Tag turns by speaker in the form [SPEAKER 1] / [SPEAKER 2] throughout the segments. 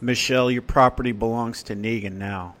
[SPEAKER 1] Michelle, your property belongs to Negan now.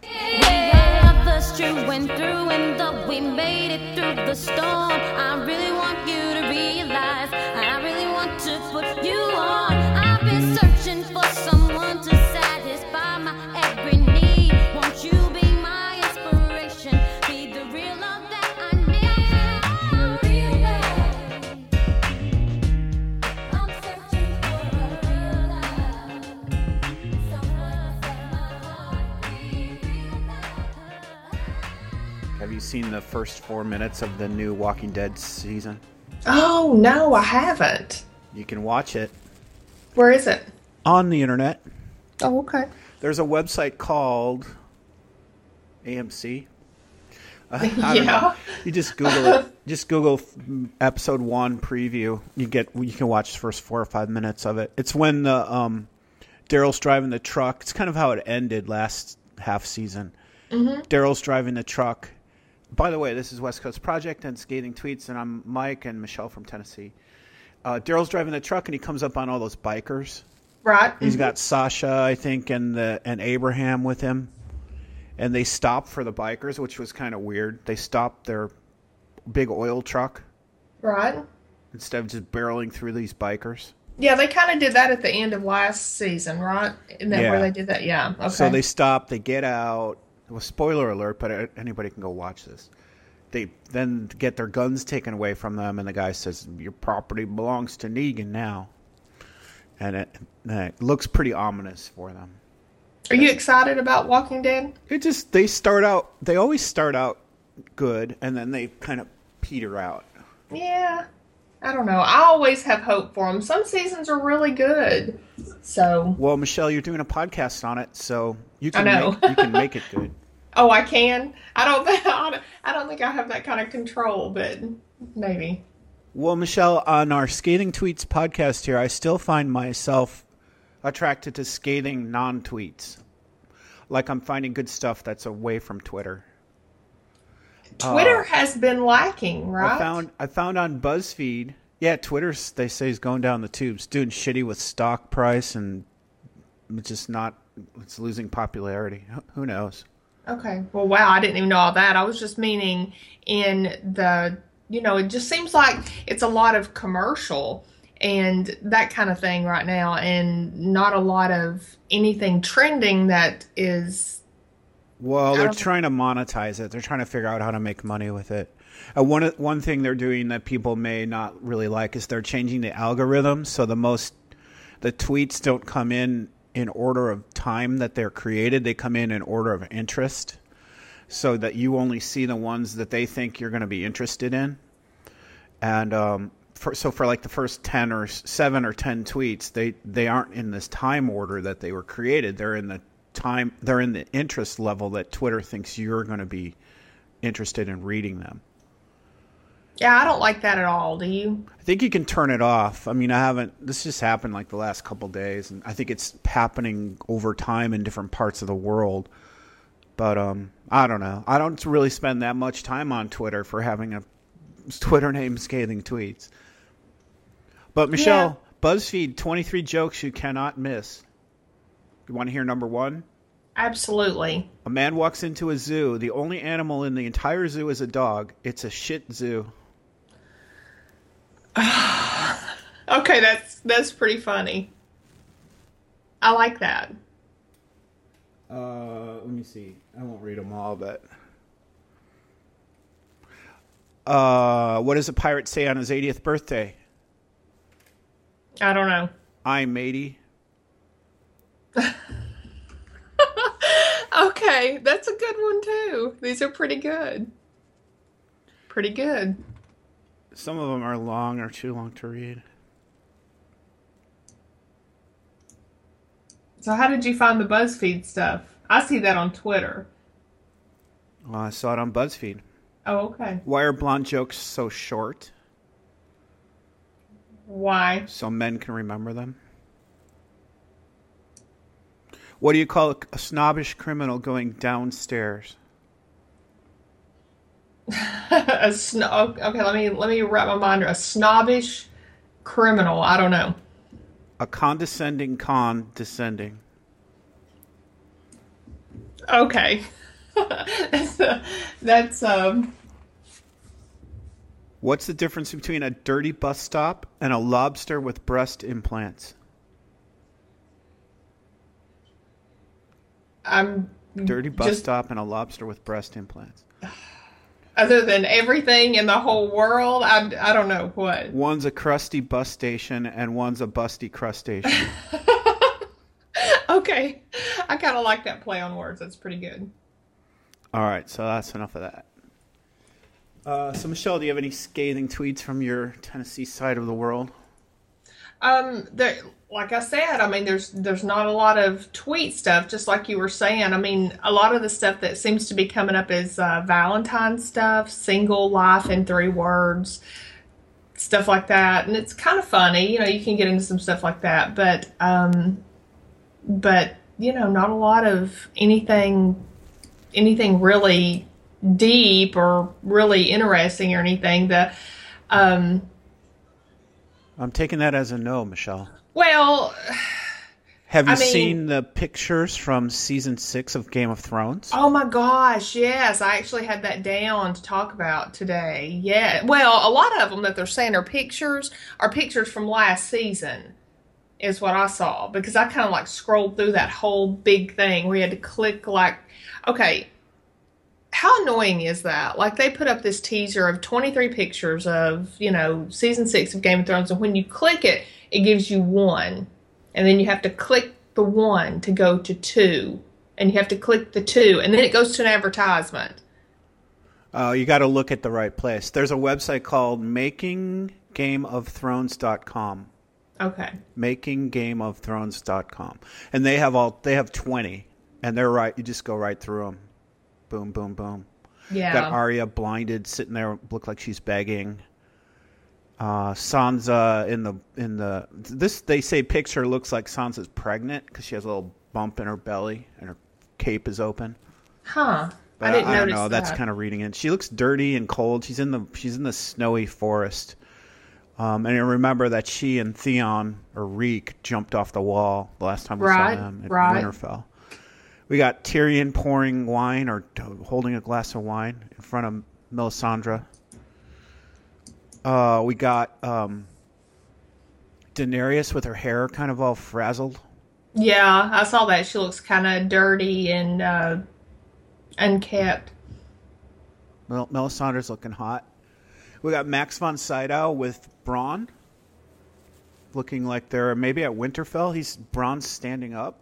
[SPEAKER 1] Seen the first four minutes of the new Walking Dead season?
[SPEAKER 2] Oh no, I haven't.
[SPEAKER 1] You can watch it
[SPEAKER 2] Where is it?
[SPEAKER 1] on the internet.
[SPEAKER 2] Oh, okay.
[SPEAKER 1] There's a website called AMC. Uh, I
[SPEAKER 2] Yeah.
[SPEAKER 1] know. You just Google it. Just Google episode one preview. You get you can watch the first four or five minutes of it. It's when the um, Daryl's driving the truck. It's kind of how it ended last half season. Mm-hmm. Daryl's driving the truck. By the way, this is West Coast Project and Scathing Tweets, and I'm Mike and Michelle from Tennessee. Uh, Daryl's driving the truck, and he comes up on all those bikers.
[SPEAKER 2] Right.
[SPEAKER 1] He's got Sasha, I think, and the and Abraham with him, and they stop for the bikers, which was kind of weird. They stopped their big oil truck
[SPEAKER 2] Right.
[SPEAKER 1] instead of just barreling through these bikers.
[SPEAKER 2] Yeah, they kind of did that at the end of last season, right? Isn't that
[SPEAKER 1] Yeah.
[SPEAKER 2] where they did that? Yeah. Okay.
[SPEAKER 1] So they stop, they get out. Well, spoiler alert, but anybody can go watch this. They then get their guns taken away from them, and the guy says, "Your property belongs to Negan now," and it, and it looks pretty ominous for them.
[SPEAKER 2] Are you excited about Walking Dead?
[SPEAKER 1] It just they start out they always start out good and then they kind of peter out.
[SPEAKER 2] Yeah. I don't know. I always have hope for them. Some seasons are really good. So,
[SPEAKER 1] Well, Michelle, you're doing a podcast on it, so you can make, you can make it good.
[SPEAKER 2] oh, I can. I don't. I don't- I don't think I have that kind of control, but maybe.
[SPEAKER 1] Well, Michelle, on our Scathing Tweets podcast here, I still find myself attracted to scathing non-tweets. Like I'm finding good stuff that's away from Twitter.
[SPEAKER 2] Twitter uh, has been lacking, right?
[SPEAKER 1] I found I found on BuzzFeed, yeah, Twitter's they say is going down the tubes, doing shitty with stock price and it's just not it's losing popularity. Who knows?
[SPEAKER 2] Okay. Well, wow, I didn't even know all that. I was just meaning in the, you know, it just seems like it's a lot of commercial and that kind of thing right now, and not a lot of anything trending that is.
[SPEAKER 1] Well, they're trying to monetize it. They're trying to figure out how to make money with it. Uh, one one thing they're doing that people may not really like is they're changing the algorithm so the most the tweets don't come in in order of time that they're created. They come in in order of interest, so that you only see the ones that they think you're going to be interested in. And um, for, so for like the first ten or seven or ten tweets, they they aren't in this time order that they were created. They're in the time. They're in the interest level that Twitter thinks you're going to be interested in reading them.
[SPEAKER 2] Yeah, I don't like that at all. Do you?
[SPEAKER 1] I think you can turn it off. I mean, I haven't. This just happened like the last couple days, and I think it's happening over time in different parts of the world. But um, I don't know. I don't really spend that much time on Twitter for having a Twitter name scathing tweets. But Michelle, BuzzFeed, twenty three jokes you cannot miss. You want to hear number one?
[SPEAKER 2] Absolutely.
[SPEAKER 1] A man walks into a zoo. The only animal in the entire zoo is a dog. It's a shit zoo.
[SPEAKER 2] Okay, that's that's pretty funny. I like that.
[SPEAKER 1] Uh, let me see. I won't read them all, but. Uh, what does a pirate say on his 80th birthday?
[SPEAKER 2] I don't know.
[SPEAKER 1] I'm matey.
[SPEAKER 2] Okay, that's a good one too. These are pretty good. Pretty good.
[SPEAKER 1] Some of them are long or too long to read.
[SPEAKER 2] So, how did you find the BuzzFeed stuff? I see that on Twitter.
[SPEAKER 1] Well, I saw it on BuzzFeed.
[SPEAKER 2] Oh, okay.
[SPEAKER 1] Why are blonde jokes so short?
[SPEAKER 2] Why?
[SPEAKER 1] So men can remember them. What do you call a, a snobbish criminal going downstairs?
[SPEAKER 2] a snob. Okay, let me let me wrap my mind. around- A snobbish criminal. I don't know.
[SPEAKER 1] A condescending con descending.
[SPEAKER 2] Okay. that's uh, that's um
[SPEAKER 1] What's the difference between a dirty bus stop and a lobster with breast implants?
[SPEAKER 2] I'm
[SPEAKER 1] Dirty bus
[SPEAKER 2] Just-
[SPEAKER 1] stop and a lobster with breast implants.
[SPEAKER 2] other than everything in the whole world. I, I don't know what.
[SPEAKER 1] One's a crusty bus station and one's a busty crustacean.
[SPEAKER 2] Okay, I kind of like that play on words. That's pretty good.
[SPEAKER 1] All right, so that's enough of that. Uh, so, Michelle, do you have any scathing tweets from your Tennessee side of the world?
[SPEAKER 2] Um, there, like I said, I mean, there's there's not a lot of tweet stuff, just like you were saying. I mean, a lot of the stuff that seems to be coming up is uh, Valentine stuff, single life in three words, stuff like that, and it's kind of funny. You know, you can get into some stuff like that, but um, but you know, not a lot of anything anything really deep or really interesting or anything. The um,
[SPEAKER 1] I'm taking that as a no, Michelle.
[SPEAKER 2] Well.
[SPEAKER 1] Have you
[SPEAKER 2] I mean-
[SPEAKER 1] seen the pictures from season six of Game of Thrones?
[SPEAKER 2] Oh my gosh, yes. I actually had that down to talk about today. Yeah. Well, a lot of them that they're saying are pictures are pictures from last season, is what I saw. Because I kind of like scrolled through that whole big thing where you had to click, like, okay, how annoying is that? Like, they put up this teaser of 23 pictures of, you know, season six of Game of Thrones, and when you click it, it gives you one. And then you have to click the one to go to two and you have to click the two, and then it goes to an advertisement.
[SPEAKER 1] Oh, you got to look at the right place. There's a website called makinggameofthrones.com.
[SPEAKER 2] Okay.
[SPEAKER 1] makinggameofthrones.com and they have all they have 20 and they're right you just go right through them boom boom boom
[SPEAKER 2] Yeah.
[SPEAKER 1] got Arya blinded sitting there look like she's begging uh, Sansa in the in the this they say picture looks like Sansa's pregnant because she has a little bump in her belly and her cape is open
[SPEAKER 2] huh.
[SPEAKER 1] but
[SPEAKER 2] I didn't
[SPEAKER 1] don't
[SPEAKER 2] notice
[SPEAKER 1] know that's kind of reading it she looks dirty and cold she's in the she's in the snowy forest um, and I remember that she and Theon or Reek jumped off the wall the last time we
[SPEAKER 2] Right,
[SPEAKER 1] saw them at
[SPEAKER 2] right.
[SPEAKER 1] Winterfell. We got Tyrion pouring wine or t- holding a glass of wine in front of Melisandre. Uh, we got um, Daenerys with her hair kind of all frazzled.
[SPEAKER 2] Yeah, I saw that. She looks kind of dirty and uh, unkept.
[SPEAKER 1] Mel- Melisandre's looking hot. We got Max von Sydow with Bran, looking like they're maybe at Winterfell. He's Bran's standing up.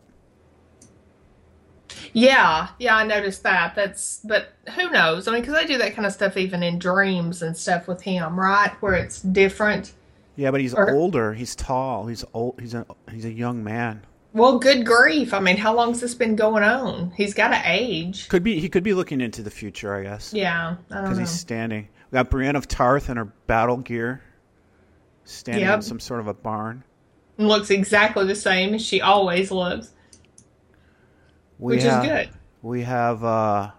[SPEAKER 2] Yeah, yeah, I noticed that. That's, but who knows? I mean, because they do that kind of stuff even in dreams and stuff with him, right? Where it's different.
[SPEAKER 1] Yeah, but he's
[SPEAKER 2] Or-
[SPEAKER 1] older. He's tall. He's old. He's a he's a young man.
[SPEAKER 2] Well, good grief. I mean, how long's this been going on? He's got to age.
[SPEAKER 1] Could be he could be looking into the future, I guess,
[SPEAKER 2] Yeah,
[SPEAKER 1] because he's standing. We got Brienne of Tarth in her battle gear, standing in some sort of a barn.
[SPEAKER 2] Looks exactly the same as she always looks,
[SPEAKER 1] We
[SPEAKER 2] which is good.
[SPEAKER 1] We have uh,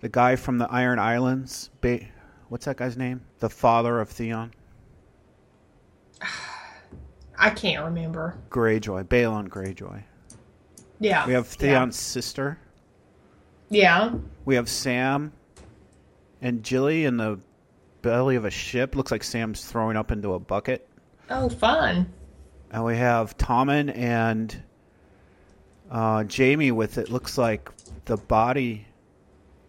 [SPEAKER 1] the guy from the Iron Islands. Ba- what's that guy's name? The father of Theon
[SPEAKER 2] I can't remember.
[SPEAKER 1] Greyjoy, Balon Greyjoy.
[SPEAKER 2] Yeah.
[SPEAKER 1] We have Theon's sister.
[SPEAKER 2] Yeah.
[SPEAKER 1] We have Sam and Gilly in the belly of a ship. Looks like Sam's throwing up into a bucket.
[SPEAKER 2] Oh, fun.
[SPEAKER 1] And we have Tommen and uh, Jaime with it. Looks like the body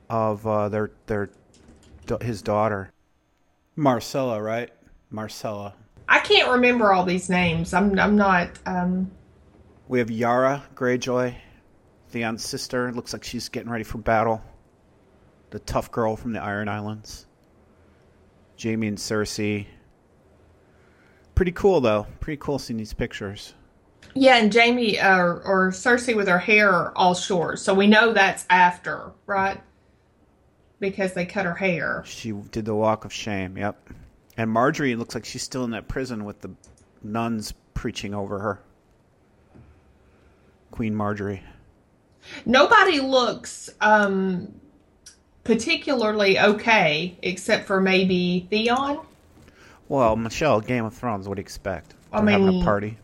[SPEAKER 1] of uh, their their his daughter, Myrcella. Right, Myrcella.
[SPEAKER 2] I can't remember all these names. I'm I'm not um
[SPEAKER 1] We have Yara Greyjoy, Theon's sister. Looks like she's getting ready for battle. The tough girl from the Iron Islands. Jaime and Cersei. Pretty cool though. Pretty cool seeing these pictures.
[SPEAKER 2] Yeah, and Jaime uh, or Cersei with her hair all short. So we know that's after, right? Because they cut her hair.
[SPEAKER 1] She did the walk of shame. Yep. And Margaery looks like she's still in that prison with the nuns preaching over her. Queen Margaery.
[SPEAKER 2] Nobody looks um particularly okay except for maybe Theon.
[SPEAKER 1] Well, Michelle, Game of Thrones. What do you expect?
[SPEAKER 2] I
[SPEAKER 1] They're having a
[SPEAKER 2] mean-
[SPEAKER 1] party.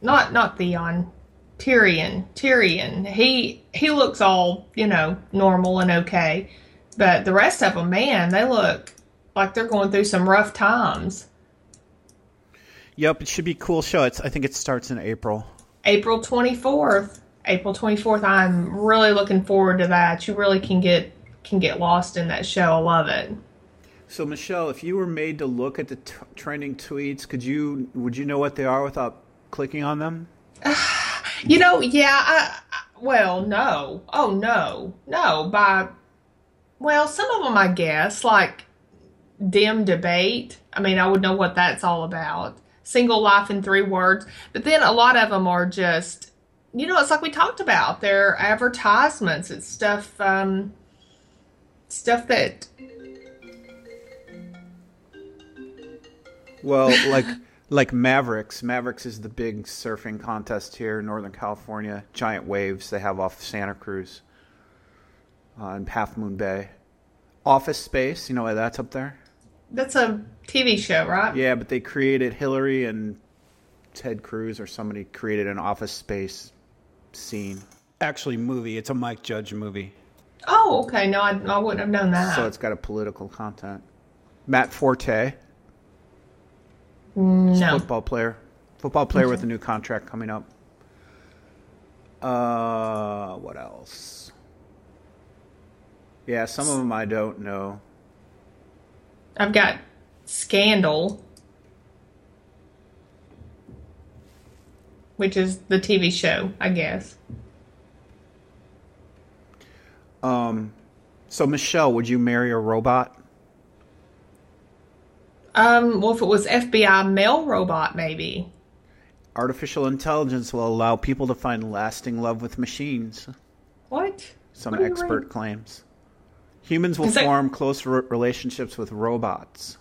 [SPEAKER 2] Not not Theon. Tyrion. Tyrion. He he looks all you know normal and okay, but the rest of them, man, they look like they're going through some rough times.
[SPEAKER 1] Yep, it should be a cool show. It's I think it starts in April.
[SPEAKER 2] April twenty fourth. April twenty fourth. I'm really looking forward to that. You really can get can get lost in that show. I love it.
[SPEAKER 1] So Michelle, if you were made to look at the t- trending tweets, could you would you know what they are without clicking on them?
[SPEAKER 2] You know, yeah. I, I, well, no. Oh no, no. By well, some of them I guess like dim debate. I mean, I would know what that's all about. Single life in three words. But then a lot of them are just, you know, it's like we talked about. They're advertisements. It's stuff, um, stuff that
[SPEAKER 1] Well, like like Mavericks. Mavericks is the big surfing contest here in Northern California. Giant waves they have off Santa Cruz uh, in Half Moon Bay. Office Space, you know why that's up there?
[SPEAKER 2] that's a TV show, right?
[SPEAKER 1] Yeah, but they created Hillary and Ted Cruz or somebody created an Office Space scene. Actually, movie. It's a Mike Judge movie,
[SPEAKER 2] Oh, okay. No, I, I wouldn't have known that.
[SPEAKER 1] so it's got a political content. Matt Forte,
[SPEAKER 2] no.
[SPEAKER 1] football player, football player with a new contract coming up. Uh, what else? Yeah, some of them I don't know.
[SPEAKER 2] I've got Scandal, which is the TV show, I guess.
[SPEAKER 1] Um, so Michelle, would you marry a robot?
[SPEAKER 2] Um, well, if it was FBI male robot, maybe.
[SPEAKER 1] Artificial intelligence will allow people to find lasting love with machines.
[SPEAKER 2] What?
[SPEAKER 1] Some
[SPEAKER 2] What
[SPEAKER 1] expert claims. Humans will form close re- relationships with robots.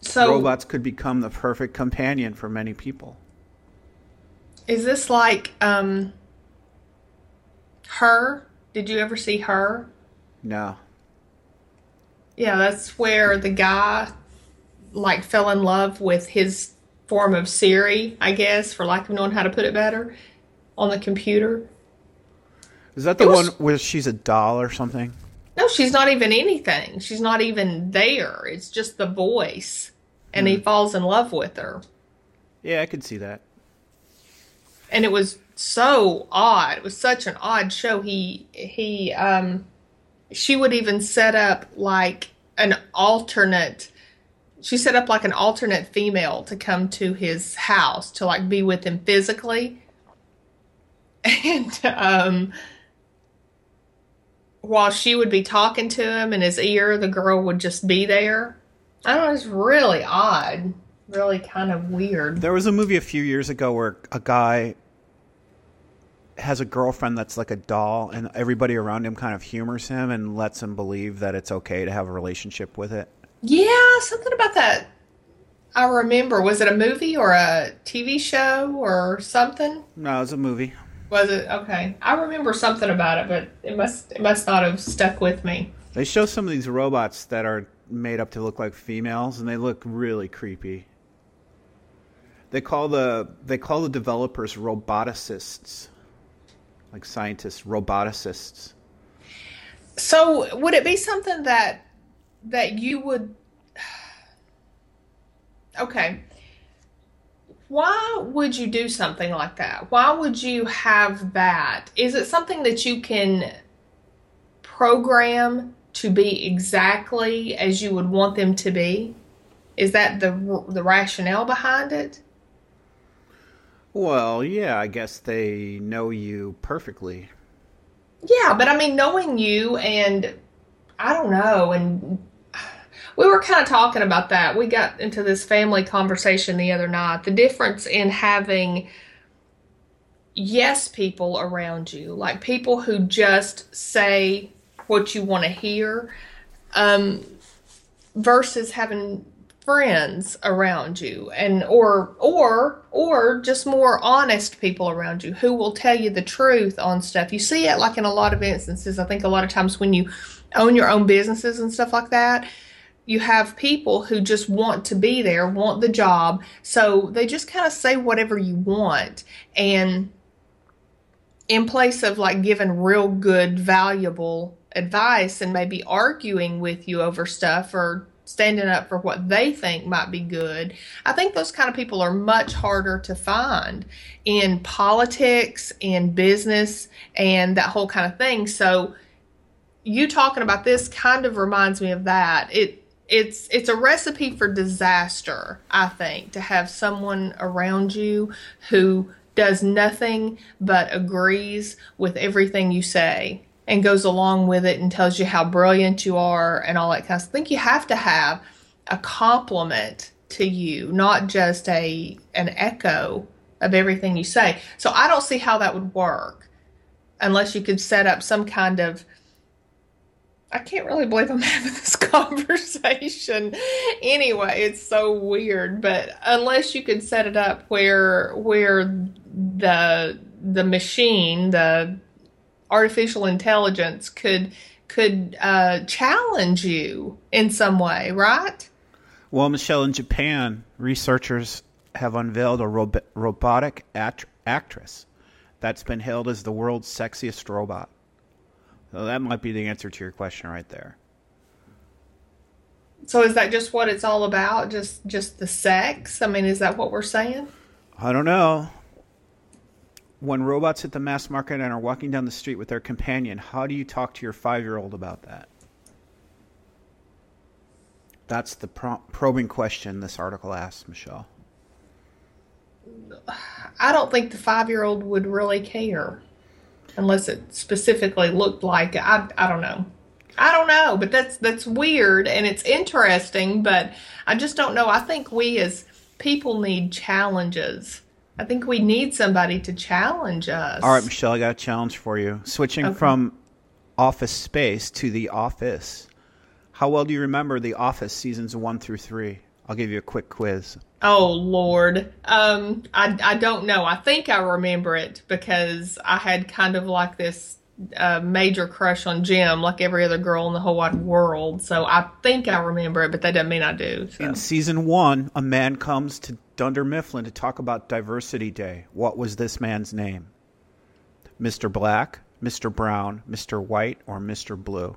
[SPEAKER 2] So,
[SPEAKER 1] robots could become the perfect companion for many people.
[SPEAKER 2] is this like um her? Did you ever see her?
[SPEAKER 1] No.
[SPEAKER 2] Yeah, that's where the guy like fell in love with his form of Siri, I guess, for lack of knowing how to put it better, on the computer.
[SPEAKER 1] Is that the
[SPEAKER 2] was-
[SPEAKER 1] one where she's a doll or something?
[SPEAKER 2] No, she's not even anything. She's not even there. It's just the voice. And he falls in love with her.
[SPEAKER 1] Yeah, I could see that.
[SPEAKER 2] And it was so odd. It was such an odd show. He he um she would even set up like an alternate she set up like an alternate female to come to his house to like be with him physically. And um while she would be talking to him in his ear, the girl would just be there. I don't know, it's really odd. Really kind of weird.
[SPEAKER 1] There was a movie a few years ago where a guy has a girlfriend that's like a doll, and everybody around him kind of humors him and lets him believe that it's okay to have a relationship with it.
[SPEAKER 2] Yeah, something about that. I remember. Was it a movie or a TV show or something?
[SPEAKER 1] No, it was a movie.
[SPEAKER 2] Was it okay? I remember something about it, but it must it must not have stuck with me.
[SPEAKER 1] They show some of these robots that are made up to look like females, and they look really creepy. They call the they call the developers roboticists, like scientists, roboticists.
[SPEAKER 2] So, would it be something that that you would? Okay. Why would you do something like that? Why would you have that? Is it something that you can program to be exactly as you would want them to be? Is that the the rationale behind it?
[SPEAKER 1] Well, yeah, I guess they know you perfectly.
[SPEAKER 2] Yeah, but I mean, knowing you and I don't know, and we were kind of talking about that. We got into this family conversation the other night. The difference in having yes people around you, like people who just say what you want to hear, um, versus having friends around you and or or or just more honest people around you who will tell you the truth on stuff. You see it like in a lot of instances. I think a lot of times when you own your own businesses and stuff like that you have people who just want to be there, want the job, so they just kind of say whatever you want. And in place of like giving real good, valuable advice and maybe arguing with you over stuff or standing up for what they think might be good. I think those kind of people are much harder to find in politics, in business, and that whole kind of thing. So you talking about this kind of reminds me of that. It it's it's a recipe for disaster, I think, to have someone around you who does nothing but agrees with everything you say and goes along with it and tells you how brilliant you are and all that kind of stuff. I think you have to have a compliment to you, not just a an echo of everything you say. So I don't see how that would work unless you could set up some kind of I can't really believe I'm having this conversation. Anyway, it's so weird, but unless you could set it up where where the the machine, the artificial intelligence could could uh, challenge you in some way, right?
[SPEAKER 1] Well, Michelle, in Japan, researchers have unveiled a rob- robotic act- actress that's been hailed as the world's sexiest robot. So that might be the answer to your question right there.
[SPEAKER 2] So is that just what it's all about? Just just the sex? I mean, is that what we're saying?
[SPEAKER 1] I don't know. When robots hit the mass market and are walking down the street with their companion, how do you talk to your five year old about that? That's the pro- probing question this article asks, Michelle.
[SPEAKER 2] I don't think the five year old would really care unless it specifically looked like I I don't know. I don't know, but that's that's weird and it's interesting, but I just don't know. I think we as people need challenges. I think we need somebody to challenge us.
[SPEAKER 1] All right, Michelle, I got a challenge for you. Switching
[SPEAKER 2] Okay.
[SPEAKER 1] from office space to the office. How well do you remember the office seasons one through three? I'll give you a quick quiz.
[SPEAKER 2] Oh Lord, um, I I don't know. I think I remember it because I had kind of like this uh, major crush on Jim, like every other girl in the whole wide world. So I think I remember it, but that doesn't mean I do. So.
[SPEAKER 1] In season one, a man comes to Dunder Mifflin to talk about Diversity Day. What was this man's name? Mr. Black, Mr. Brown, Mr. White, or Mr. Blue?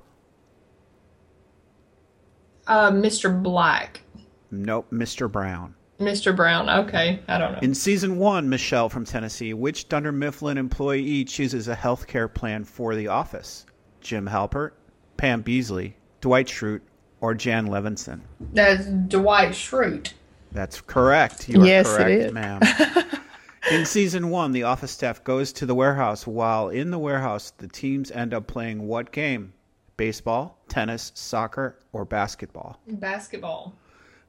[SPEAKER 2] Uh, Mr. Black,
[SPEAKER 1] Nope, Mr. Brown.
[SPEAKER 2] Mr. Brown. Okay, I don't know.
[SPEAKER 1] In season one, Michelle from Tennessee, which Dunder Mifflin employee chooses a health care plan for the office? Jim Halpert, Pam Beesly, Dwight Schrute, or Jan Levinson?
[SPEAKER 2] That's Dwight Schrute.
[SPEAKER 1] That's correct. You are
[SPEAKER 2] Yes, it
[SPEAKER 1] correct,
[SPEAKER 2] is.
[SPEAKER 1] ma'am. in season one, the office staff goes to the warehouse. While in the warehouse, the teams end up playing what game? Baseball, tennis, soccer, or basketball?
[SPEAKER 2] Basketball.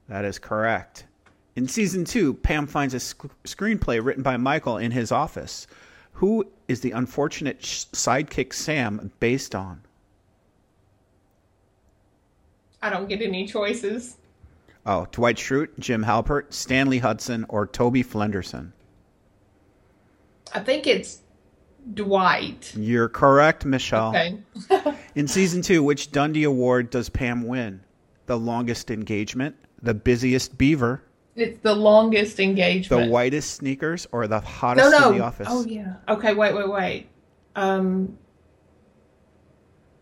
[SPEAKER 1] That is correct. In season two, Pam finds a sc- screenplay written by Michael in his office. Who is the unfortunate sh- sidekick Sam based on?
[SPEAKER 2] I don't get any choices.
[SPEAKER 1] Oh, Dwight Schrute, Jim Halpert, Stanley Hudson, or Toby Flenderson?
[SPEAKER 2] I think it's Dwight.
[SPEAKER 1] You're correct, Michelle.
[SPEAKER 2] Okay.
[SPEAKER 1] In season two, which Dundie Award does Pam win? The longest engagement, the busiest beaver,
[SPEAKER 2] It's the longest engagement.
[SPEAKER 1] the whitest sneakers, or the
[SPEAKER 2] no,
[SPEAKER 1] hottest
[SPEAKER 2] no.
[SPEAKER 1] in the office?
[SPEAKER 2] Oh yeah. Okay, wait, wait, wait. Um,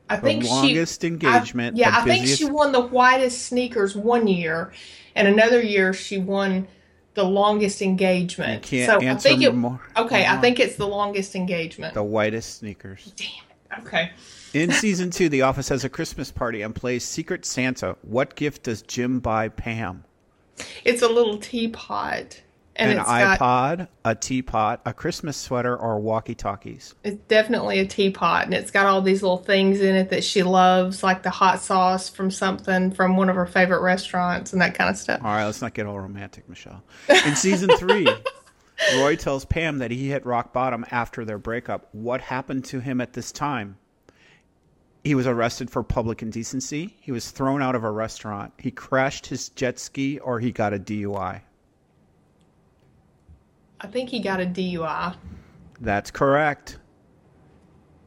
[SPEAKER 2] I
[SPEAKER 1] The
[SPEAKER 2] think
[SPEAKER 1] longest
[SPEAKER 2] she,
[SPEAKER 1] engagement,
[SPEAKER 2] I, yeah, I think she won the whitest sneakers one year, and another year she won the longest engagement.
[SPEAKER 1] You can't
[SPEAKER 2] so I
[SPEAKER 1] answer
[SPEAKER 2] think it.
[SPEAKER 1] more-
[SPEAKER 2] okay, I think it's the longest engagement.
[SPEAKER 1] The whitest sneakers.
[SPEAKER 2] Damn it. Okay.
[SPEAKER 1] In season two, The Office has a Christmas party and plays Secret Santa. What gift does Jim buy Pam?
[SPEAKER 2] It's a little teapot, and
[SPEAKER 1] An
[SPEAKER 2] it's got
[SPEAKER 1] iPod, a teapot, a Christmas sweater, or walkie talkies?
[SPEAKER 2] It's definitely a teapot, and it's got all these little things in it that she loves, like the hot sauce from something from one of her favorite restaurants and that kind of stuff.
[SPEAKER 1] All right, let's not get all romantic, Michelle. In season three, Roy tells Pam that he hit rock bottom after their breakup. What happened to him at this time? He was arrested for public indecency. He was thrown out of a restaurant. He crashed his jet ski, or he got a DUI.
[SPEAKER 2] I think he got a DUI.
[SPEAKER 1] That's correct.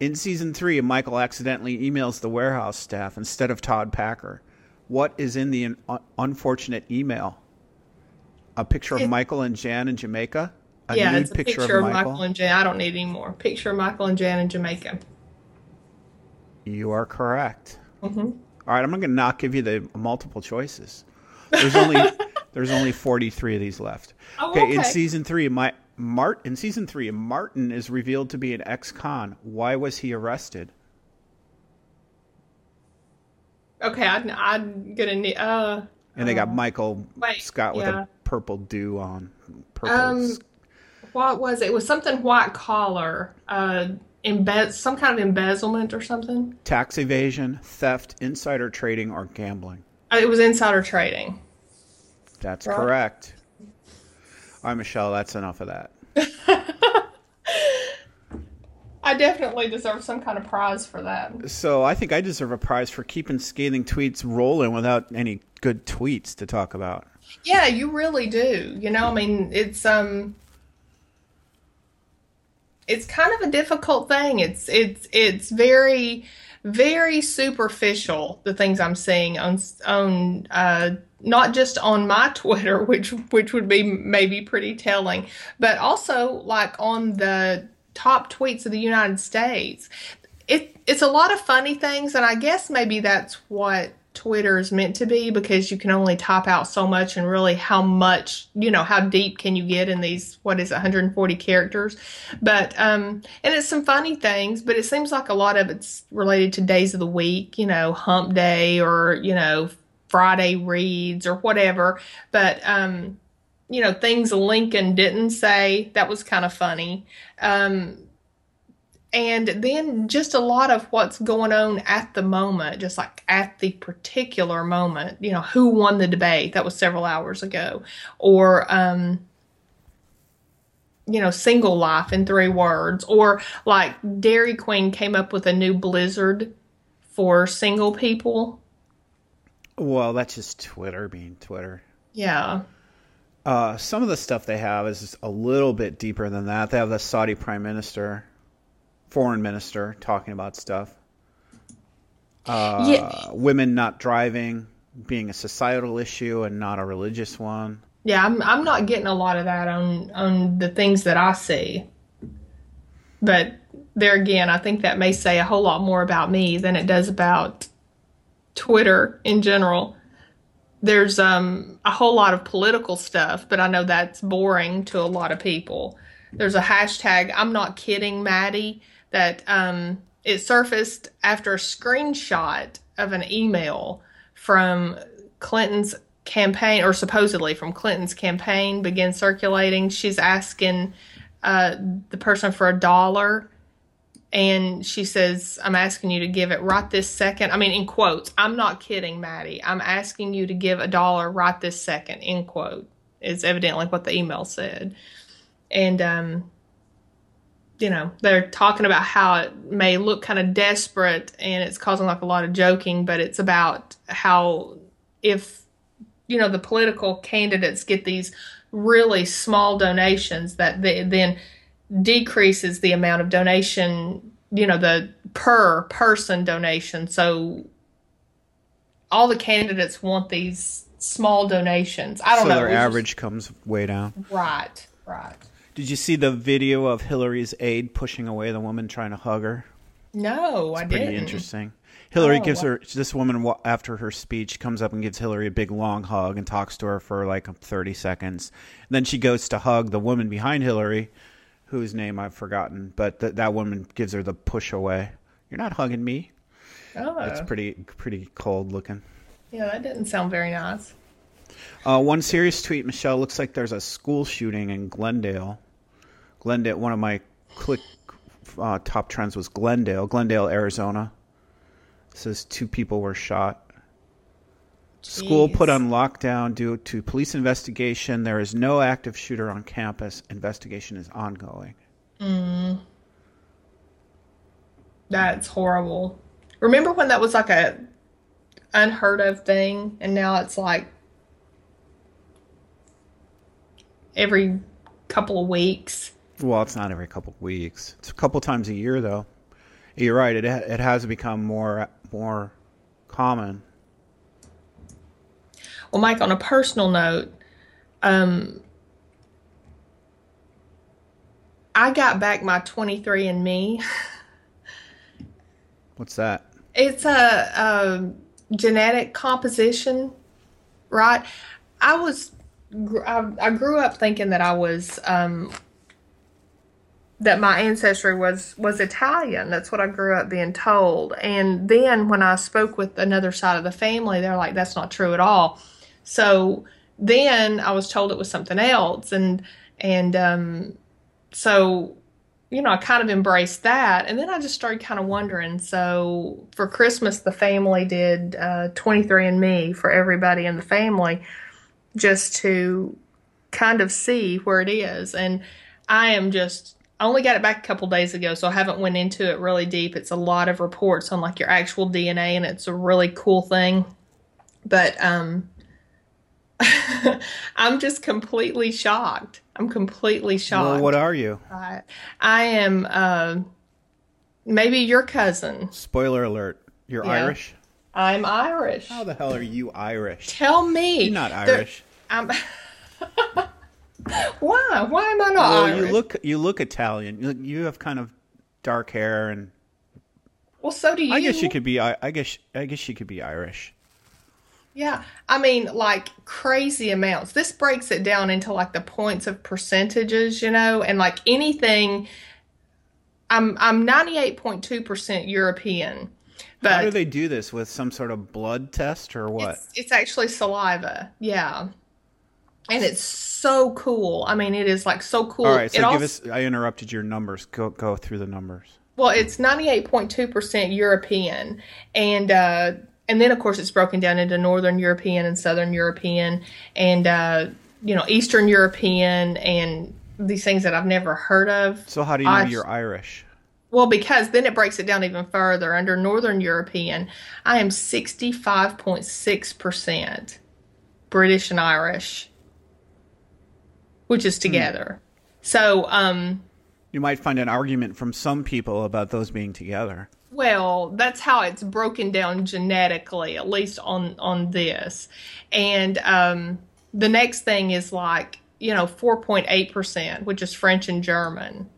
[SPEAKER 1] In season three, Michael accidentally emails the warehouse staff instead of Todd Packer. What is in the un- unfortunate email? A picture of Michael and Jan in Jamaica. A
[SPEAKER 2] yeah,
[SPEAKER 1] nude
[SPEAKER 2] it's a picture, of Michael. and Jan. I don't need any more. Picture of Michael and Jan in Jamaica.
[SPEAKER 1] You are correct.
[SPEAKER 2] hmm
[SPEAKER 1] All right, I'm going to not give you the multiple choices. There's only there's only 43 of these left.
[SPEAKER 2] Oh,
[SPEAKER 1] Okay, in season three, my Mart in season three, Martin is revealed to be an ex-con. Why was he arrested?
[SPEAKER 2] Okay, I, I'm gonna need. Uh,
[SPEAKER 1] And they got
[SPEAKER 2] uh,
[SPEAKER 1] Michael
[SPEAKER 2] wait,
[SPEAKER 1] Scott with
[SPEAKER 2] yeah.
[SPEAKER 1] a purple do on. Purple.
[SPEAKER 2] Um, what was it? It was something white collar. Uh, embe- some kind of embezzlement or something.
[SPEAKER 1] tax evasion, theft, insider trading, or gambling.
[SPEAKER 2] Uh, it was insider trading.
[SPEAKER 1] That's
[SPEAKER 2] Right.
[SPEAKER 1] correct. All right, Michelle, that's enough of that.
[SPEAKER 2] I definitely deserve some kind of prize for that.
[SPEAKER 1] So I think I deserve a prize for keeping scathing tweets rolling without any good tweets to talk about.
[SPEAKER 2] Yeah, you really do. You know, I mean, it's um it's kind of a difficult thing. It's it's it's very very superficial the things I'm seeing on on uh not just on my Twitter, which which would be maybe pretty telling, but also like on the top tweets of the United States. It it's a lot of funny things, and I guess maybe that's what Twitter is meant to be because you can only type out so much, and really how much you know how deep can you get in these what is 140 characters? But um, and it's some funny things, but it seems like a lot of it's related to days of the week, you know, Hump Day or you know Friday reads or whatever. But um, you know, things Lincoln didn't say that was kind of funny. Um, and then just a lot of what's going on at the moment, just like at the particular moment, you know, who won the debate? That was several hours ago. Or, um, you know, single life in three words. Or like Dairy Queen came up with a new blizzard for single people.
[SPEAKER 1] Well, that's just Twitter being Twitter.
[SPEAKER 2] Yeah.
[SPEAKER 1] Uh, some of the stuff they have is a little bit deeper than that. They have the Saudi prime minister, foreign minister, talking about stuff. Uh,
[SPEAKER 2] Yeah.
[SPEAKER 1] Women not driving being a societal issue and not a religious one.
[SPEAKER 2] Yeah, I'm I'm not getting a lot of that on on the things that I see. But there again, I think that may say a whole lot more about me than it does about Twitter in general. There's um a whole lot of political stuff, but I know that's boring to a lot of people. There's a hashtag I'm not kidding Maddie that um it surfaced after a screenshot of an email from Clinton's campaign, or supposedly from Clinton's campaign, began circulating. She's asking uh, the person for a dollar, and she says, "I'm asking you to give it right this second. I mean, in quotes. I'm not kidding, Maddie. I'm asking you to give a dollar right this second. In quote is evidently what the email said, and um, you know, they're talking about how it may look kind of desperate and it's causing like a lot of joking, but it's about how if, you know, the political candidates get these really small donations that they, then decreases the amount of donation, you know, the per person donation. So all the candidates want these small donations. I don't
[SPEAKER 1] so
[SPEAKER 2] know.
[SPEAKER 1] their
[SPEAKER 2] was just-
[SPEAKER 1] average comes way down.
[SPEAKER 2] right, right.
[SPEAKER 1] Did you see the video of Hillary's aide pushing away the woman trying to hug her?
[SPEAKER 2] No, I
[SPEAKER 1] Pretty
[SPEAKER 2] didn't.
[SPEAKER 1] interesting. Hillary
[SPEAKER 2] Oh,
[SPEAKER 1] gives her this woman after her speech comes up and gives Hillary a big long hug and talks to her for like 30 seconds. And then she goes to hug the woman behind Hillary, whose name I've forgotten, but th- that woman gives her the push away. You're not hugging me.
[SPEAKER 2] Oh,
[SPEAKER 1] It's pretty pretty cold looking.
[SPEAKER 2] yeah, that didn't sound very nice.
[SPEAKER 1] Uh, one serious tweet, Michelle. Looks like there's a school shooting in Glendale. Glendale. One of my click uh, top trends was Glendale, Glendale, Arizona. says two people were shot. School put on lockdown due to police investigation. There is no active shooter on campus. Investigation is ongoing. Mm.
[SPEAKER 2] That's horrible. Remember when that was like a unheard of thing, and now it's like every couple of weeks.
[SPEAKER 1] Well, it's not every couple of weeks. It's a couple times a year, though. You're right. It it has become more more common.
[SPEAKER 2] Well, Mike, on a personal note, um, I got back my 23andMe.
[SPEAKER 1] What's that?
[SPEAKER 2] It's a, a genetic composition, right? I was, I, I grew up thinking that I was, um, that my ancestry was was Italian. That's what I grew up being told. And then when I spoke with another side of the family, they're like, "That's not true at all." So then I was told it was something else, and and um, so you know, I kind of embraced that. And then I just started kind of wondering. So for Christmas, the family did uh, 23andMe for everybody in the family just to kind of see where it is. And I am just, I only got it back a couple days ago, so I haven't went into it really deep. It's a lot of reports on like your actual DNA, and it's a really cool thing. But um, I'm just completely shocked. I'm completely shocked.
[SPEAKER 1] Well, what are you?
[SPEAKER 2] I, I am uh, maybe your cousin.
[SPEAKER 1] Spoiler alert. You're
[SPEAKER 2] Yeah.
[SPEAKER 1] Irish?
[SPEAKER 2] I'm Irish.
[SPEAKER 1] How the hell are you Irish?
[SPEAKER 2] Tell me.
[SPEAKER 1] You're not
[SPEAKER 2] There-
[SPEAKER 1] Irish.
[SPEAKER 2] I'm. Why? Why am I not
[SPEAKER 1] Well,
[SPEAKER 2] Irish?
[SPEAKER 1] you look you look Italian. You, you have kind of dark hair and
[SPEAKER 2] well, so do you.
[SPEAKER 1] I guess you could be I I guess I guess you could be Irish.
[SPEAKER 2] Yeah, I mean, like crazy amounts. This breaks it down into like the points of percentages, you know, and like anything. I'm I'm ninety eight point two percent European, But
[SPEAKER 1] How do they do this with some sort of blood test or what?
[SPEAKER 2] it's, it's actually saliva. Yeah, and it's so cool. I mean, it is like so cool.
[SPEAKER 1] All right, so
[SPEAKER 2] it
[SPEAKER 1] give
[SPEAKER 2] also-
[SPEAKER 1] us I interrupted your numbers. Go go through the numbers.
[SPEAKER 2] Well, it's ninety eight point two percent European, and uh, and then of course it's broken down into Northern European and Southern European, and uh, you know Eastern European, and these things that I've never heard of.
[SPEAKER 1] So how do you know
[SPEAKER 2] I-
[SPEAKER 1] you're Irish?
[SPEAKER 2] Well, because then it breaks it down even further. Under Northern European, I am sixty five point six percent British and Irish, which is together. So, um,
[SPEAKER 1] You might find an argument from some people about those being together.
[SPEAKER 2] Well, that's how it's broken down genetically, at least on on this. And um, the next thing is like you know four point eight percent, which is French and German.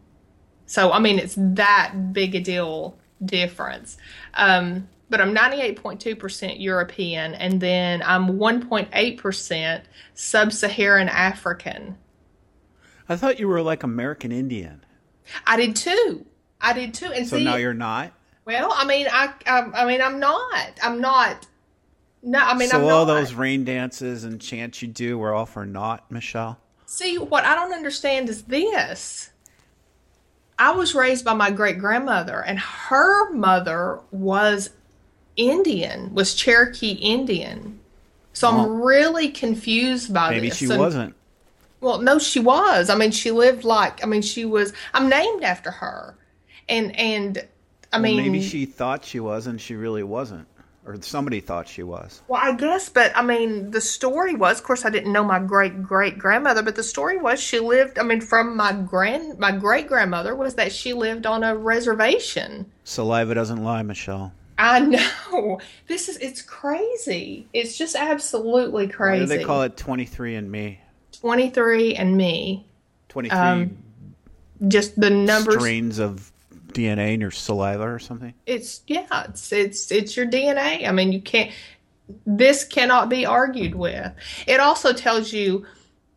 [SPEAKER 2] So I mean, it's that big a deal difference. Um, but I'm 98.2% European, and then I'm 1.8% Sub-Saharan African.
[SPEAKER 1] I thought you were like American Indian.
[SPEAKER 2] I did too. I did too. And
[SPEAKER 1] So
[SPEAKER 2] see,
[SPEAKER 1] now you're not.
[SPEAKER 2] Well, I mean, I, I, I mean, I'm not. I'm not. No, I mean,
[SPEAKER 1] so
[SPEAKER 2] I'm
[SPEAKER 1] all
[SPEAKER 2] not.
[SPEAKER 1] those rain dances and chants you do were all for naught, Michelle.
[SPEAKER 2] See, what I don't understand is this. I was raised by my great grandmother, and her mother was Indian, was Cherokee Indian. So
[SPEAKER 1] Oh.
[SPEAKER 2] I'm really confused by
[SPEAKER 1] Maybe
[SPEAKER 2] this.
[SPEAKER 1] Maybe she
[SPEAKER 2] And-
[SPEAKER 1] wasn't.
[SPEAKER 2] Well, no, she was. I mean, she lived like. I mean, she was. I'm named after her, and and I
[SPEAKER 1] Well,
[SPEAKER 2] mean,
[SPEAKER 1] maybe she thought she was and she really wasn't, or somebody thought she was.
[SPEAKER 2] Well, I guess, but I mean, the story was, of course, I didn't know my great great grandmother, but the story was she lived. I mean, from my grand my great grandmother was that she lived on a reservation.
[SPEAKER 1] Saliva doesn't lie, Michelle.
[SPEAKER 2] I know this is it's crazy. It's just absolutely
[SPEAKER 1] Why
[SPEAKER 2] crazy.
[SPEAKER 1] do they call it 23 and me?
[SPEAKER 2] twenty three and me?
[SPEAKER 1] 23
[SPEAKER 2] Um, Just the numbers.
[SPEAKER 1] strains of DNA in your saliva or something?
[SPEAKER 2] It's yeah. It's it's it's your DNA. I mean, you can't. This cannot be argued with. It also tells you.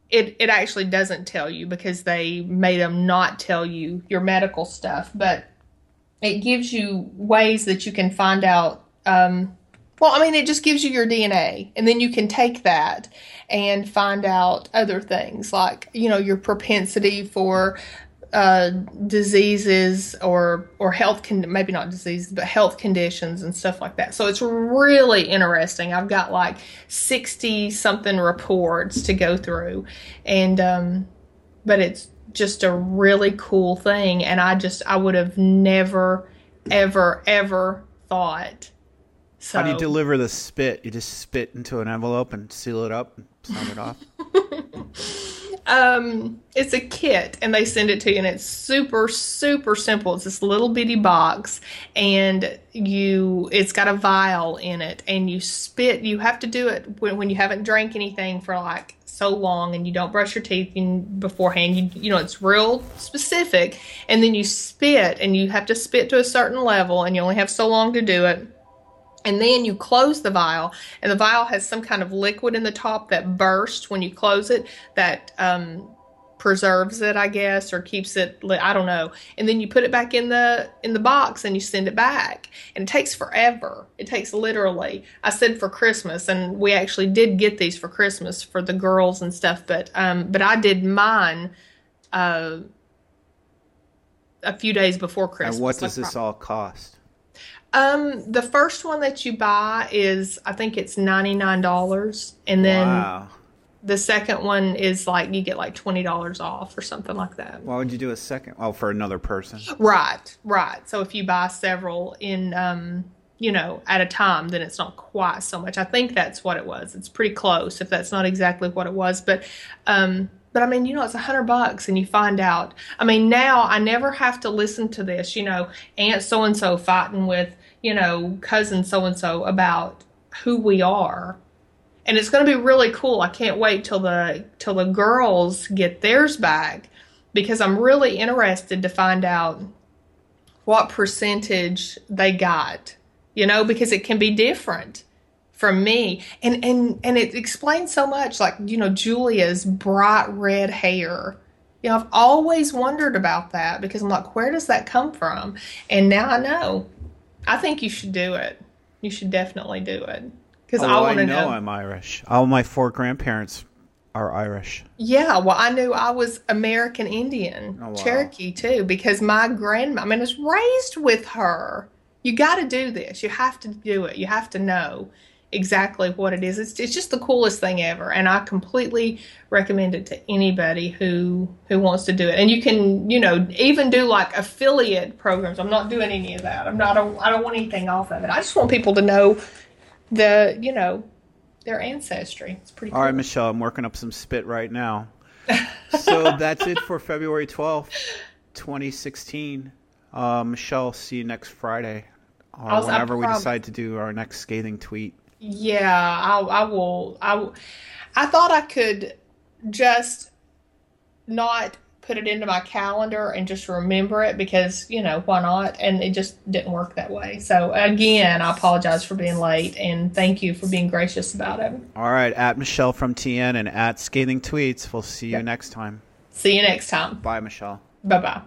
[SPEAKER 2] It it actually doesn't tell you because they made them not tell you your medical stuff, but it gives you ways that you can find out. Um, well, I mean, it just gives you your DNA, and then you can take that and find out other things like you know your propensity for uh, diseases or or health con- maybe not diseases but health conditions and stuff like that. So it's really interesting. I've got like sixty something reports to go through, and um, but it's just a really cool thing. And I just I would have never ever ever thought. So
[SPEAKER 1] How do you deliver the spit? You just spit into an envelope and seal it up sign it off?
[SPEAKER 2] um, it's a kit, and they send it to you, and it's super, super simple. It's this little bitty box, and you, it's got a vial in it, and you spit. You have to do it when, when you haven't drank anything for like so long, and you don't brush your teeth beforehand. You, you know, it's real specific, and then you spit, and you have to spit to a certain level, and you only have so long to do it and then you close the vial and the vial has some kind of liquid in the top that bursts when you close it that um, preserves it i guess or keeps it li- i don't know. And then you put it back in the in the box and you send it back. And it takes forever. It takes literally i said for christmas and we actually did get these for christmas for the girls and stuff but um but i did mine uh a few days before christmas
[SPEAKER 1] And what does
[SPEAKER 2] like
[SPEAKER 1] this all cost?
[SPEAKER 2] Um, the first one that you buy is I think it's ninety nine dollars, and then
[SPEAKER 1] wow.
[SPEAKER 2] the second one is like you get like twenty dollars off or something like that.
[SPEAKER 1] Why would you do a second? Oh, for another person.
[SPEAKER 2] Right, right. So if you buy several in um, you know, at a time, then it's not quite so much. I think that's what it was. It's pretty close if that's not exactly what it was, but um but I mean, you know, it's a hundred bucks and you find out. I mean, now I never have to listen to this, you know, Aunt so and so fighting with, you know, cousin so and so about who we are. And it's gonna be really cool. I can't wait till the till the girls get theirs back because I'm really interested to find out what percentage they got. You know, because it can be different from me and and and it explains so much like you know julia's bright red hair you know i've always wondered about that because i'm like where does that come from and now i know i think you should do it you should definitely do it because
[SPEAKER 1] Oh,
[SPEAKER 2] i want to
[SPEAKER 1] know,
[SPEAKER 2] know,
[SPEAKER 1] I'm Irish. All my four grandparents are Irish.
[SPEAKER 2] yeah well i knew i was american indian
[SPEAKER 1] Oh, wow.
[SPEAKER 2] cherokee too because my grandma i mean i was raised with her you got to do this you have to do it you have to know exactly what it is. It's it's just the coolest thing ever, and I completely recommend it to anybody who who wants to do it. And you can you know even do like affiliate programs. I'm not doing any of that. I'm not. I don't, I don't want anything off of it. I just want people to know the you know their ancestry. It's pretty.
[SPEAKER 1] All right,
[SPEAKER 2] cool.
[SPEAKER 1] Michelle, I'm working up some spit right now. so that's it for February 12th, 2016. Uh, Michelle, see you next Friday. Or whenever we decide to do our next scathing tweet.
[SPEAKER 2] Yeah, I, I will. I, will- I thought I could just not put it into my calendar and just remember it because, you know, why not? And it just didn't work that way. So, again, I apologize for being late and thank you for being gracious about it.
[SPEAKER 1] All right, at Michelle from TN and at Scathing Tweets. We'll see you next time.
[SPEAKER 2] See you next time.
[SPEAKER 1] Bye, Michelle.
[SPEAKER 2] Bye bye.